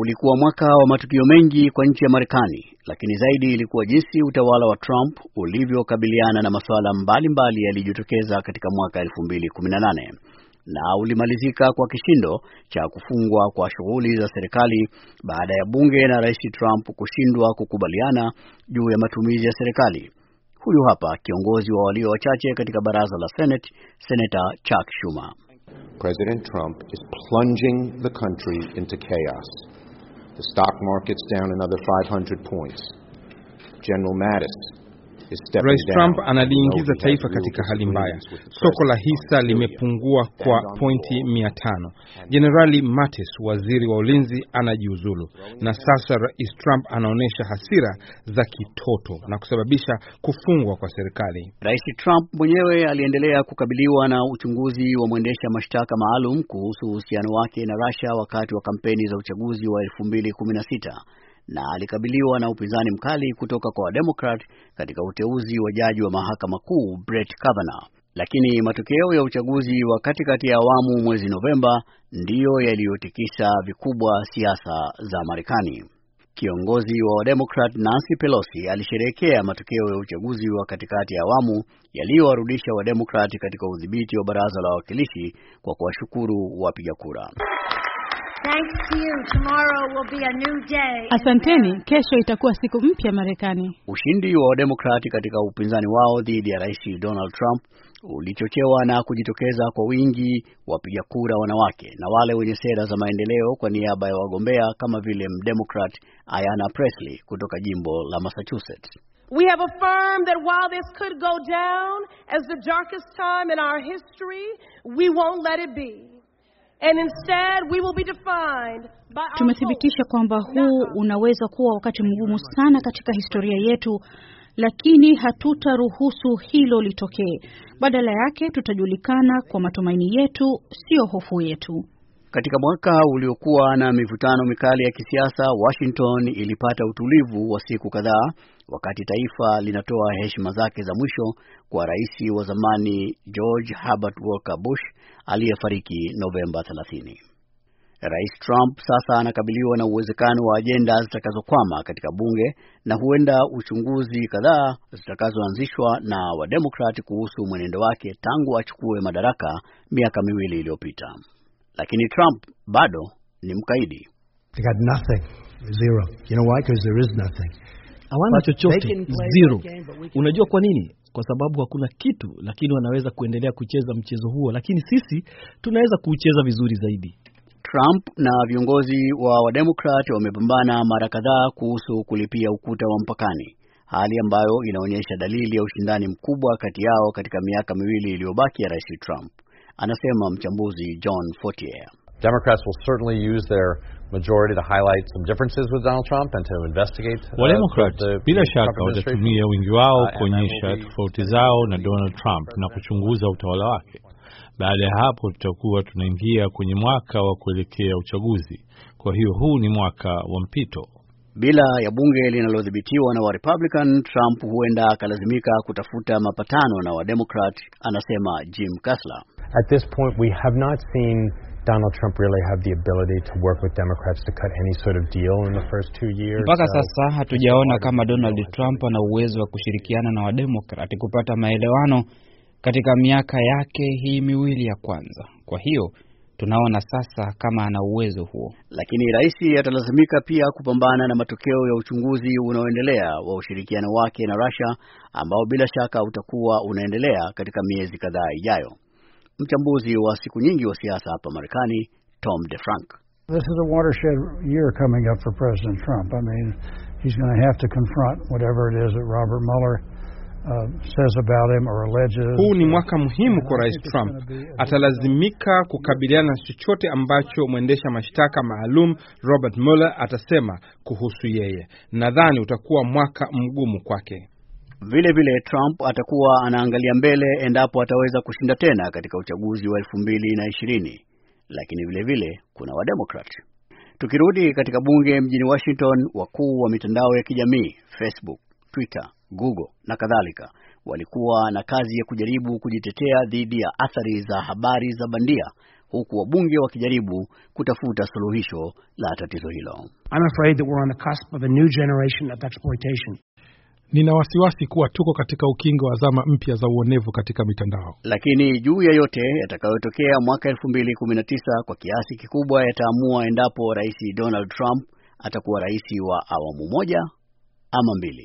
Ulikuwa mwaka wa matukio mengi kwa nchi ya Marekani, lakini zaidi ilikuwa jinsi utawala wa Trump ulivyokabiliana na masuala mbalimbali yalijitokeza katika mwaka 2018 na ulimalizika kwa kishindo cha kufungwa kwa shughuli za serikali baada ya bunge na Rais Trump kushindwa kukubaliana juu ya matumizi ya serikali. Huyu hapa kiongozi wa walio wachache katika baraza la Senate, Senator Chuck Schumer. President Trump is plunging the country into chaos. The stock market's down another 500 points. General Mattis Rais. Trump analiingiza taifa katika hali mbaya. Soko la hisa limepungua kwa pointi mia tano. Jenerali Mattis, waziri wa ulinzi, anajiuzulu na sasa Rais Trump anaonyesha hasira za kitoto na kusababisha kufungwa kwa serikali. Rais Trump mwenyewe aliendelea kukabiliwa na uchunguzi wa mwendesha mashtaka maalum kuhusu uhusiano wake na Russia wakati wa kampeni za uchaguzi wa 2016 na alikabiliwa na upinzani mkali kutoka kwa Wademokrat katika uteuzi wa jaji wa mahakama kuu Brett Kavanaugh. Lakini matokeo ya uchaguzi wa katikati ya awamu mwezi Novemba ndiyo yaliyotikisa vikubwa siasa za Marekani. Kiongozi wa Wademokrat Nancy Pelosi alisherehekea matokeo ya uchaguzi wa katikati ya awamu yaliyowarudisha Wademokrat katika udhibiti wa baraza la wawakilishi kwa kuwashukuru wapiga kura. Thanks you. Tomorrow will be a new day. Asanteni, kesho itakuwa siku mpya Marekani. Ushindi wa Wademokrati katika upinzani wao dhidi ya Rais Donald Trump ulichochewa na kujitokeza kwa wingi wapiga kura wanawake na wale wenye sera za maendeleo kwa niaba ya wagombea kama vile Mdemokrat Ayanna Presley kutoka jimbo la Massachusetts. We have affirmed that while this could go down as the darkest time in our history, we won't let it be. Tumethibitisha kwamba huu unaweza kuwa wakati mgumu sana katika historia yetu, lakini hatutaruhusu hilo litokee. Badala yake tutajulikana kwa matumaini yetu, sio hofu yetu. Katika mwaka uliokuwa na mivutano mikali ya kisiasa, Washington ilipata utulivu wa siku kadhaa wakati taifa linatoa heshima zake za mwisho kwa rais wa zamani George Herbert Walker Bush aliyefariki Novemba 30. Rais Trump sasa anakabiliwa na uwezekano wa ajenda zitakazokwama katika bunge na huenda uchunguzi kadhaa zitakazoanzishwa na Wademokrati kuhusu mwenendo wake tangu achukue madaraka miaka miwili iliyopita. Lakini Trump bado ni mkaidi. They got nothing. Zero. You know why? Because there is nothing. hawana chochote zero. Unajua kwa nini? Kwa sababu hakuna kitu, lakini wanaweza kuendelea kucheza mchezo huo, lakini sisi tunaweza kuucheza vizuri zaidi. Trump na viongozi wa Wademokrat wamepambana mara kadhaa kuhusu kulipia ukuta wa mpakani, hali ambayo inaonyesha dalili ya ushindani mkubwa kati yao katika miaka miwili iliyobaki ya Rais Trump, anasema mchambuzi John Fortier. Democrats will certainly use their majority to highlight some differences with Donald Trump and to investigate. uh, Wademokrat bila shaka watatumia wingi wao Uh, kuonyesha tofauti zao na Donald Trump na kuchunguza utawala wake. Baada ya hapo, tutakuwa tunaingia kwenye mwaka wa kuelekea uchaguzi. Kwa hiyo huu ni mwaka wa mpito. Bila ya bunge linalodhibitiwa na Warepublican, Trump huenda akalazimika kutafuta mapatano na Wademokrat, anasema Jim Kasler. At this point, we have not seen Donald Trump really have the ability to work with Democrats to cut any sort of deal in the first two years. Mpaka sasa hatujaona kama Donald Trump ana uwezo wa kushirikiana na Wademokrati kupata maelewano katika miaka yake hii miwili ya kwanza. Kwa hiyo tunaona sasa kama ana uwezo huo. Lakini rais atalazimika pia kupambana na matokeo ya uchunguzi unaoendelea wa ushirikiano wake na Russia ambao bila shaka utakuwa unaendelea katika miezi kadhaa ijayo. Mchambuzi wa siku nyingi wa siasa hapa Marekani, Tom DeFrank. This is a watershed year coming up for President Trump. I mean, he's going to have to confront whatever it is that Robert Mueller uh, says about him or alleges. Huu ni mwaka muhimu kwa Rais Trump. Atalazimika kukabiliana na chochote ambacho mwendesha mashtaka maalum Robert Mueller atasema kuhusu yeye. Nadhani utakuwa mwaka mgumu kwake. Vile vile Trump atakuwa anaangalia mbele endapo ataweza kushinda tena katika uchaguzi wa elfu mbili na ishirini, lakini vile vile kuna Wademokrat. Tukirudi katika bunge mjini Washington, wakuu wa mitandao ya kijamii Facebook, Twitter, Google na kadhalika walikuwa na kazi ya kujaribu kujitetea dhidi ya athari za habari za bandia huku wabunge wakijaribu kutafuta suluhisho la tatizo hilo. I'm afraid that we're on the cusp of a new generation of exploitation. Nina wasiwasi kuwa tuko katika ukingo wa zama mpya za uonevu katika mitandao. Lakini juu ya yote yatakayotokea mwaka 2019 kwa kiasi kikubwa yataamua endapo Rais Donald Trump atakuwa rais wa awamu moja ama mbili.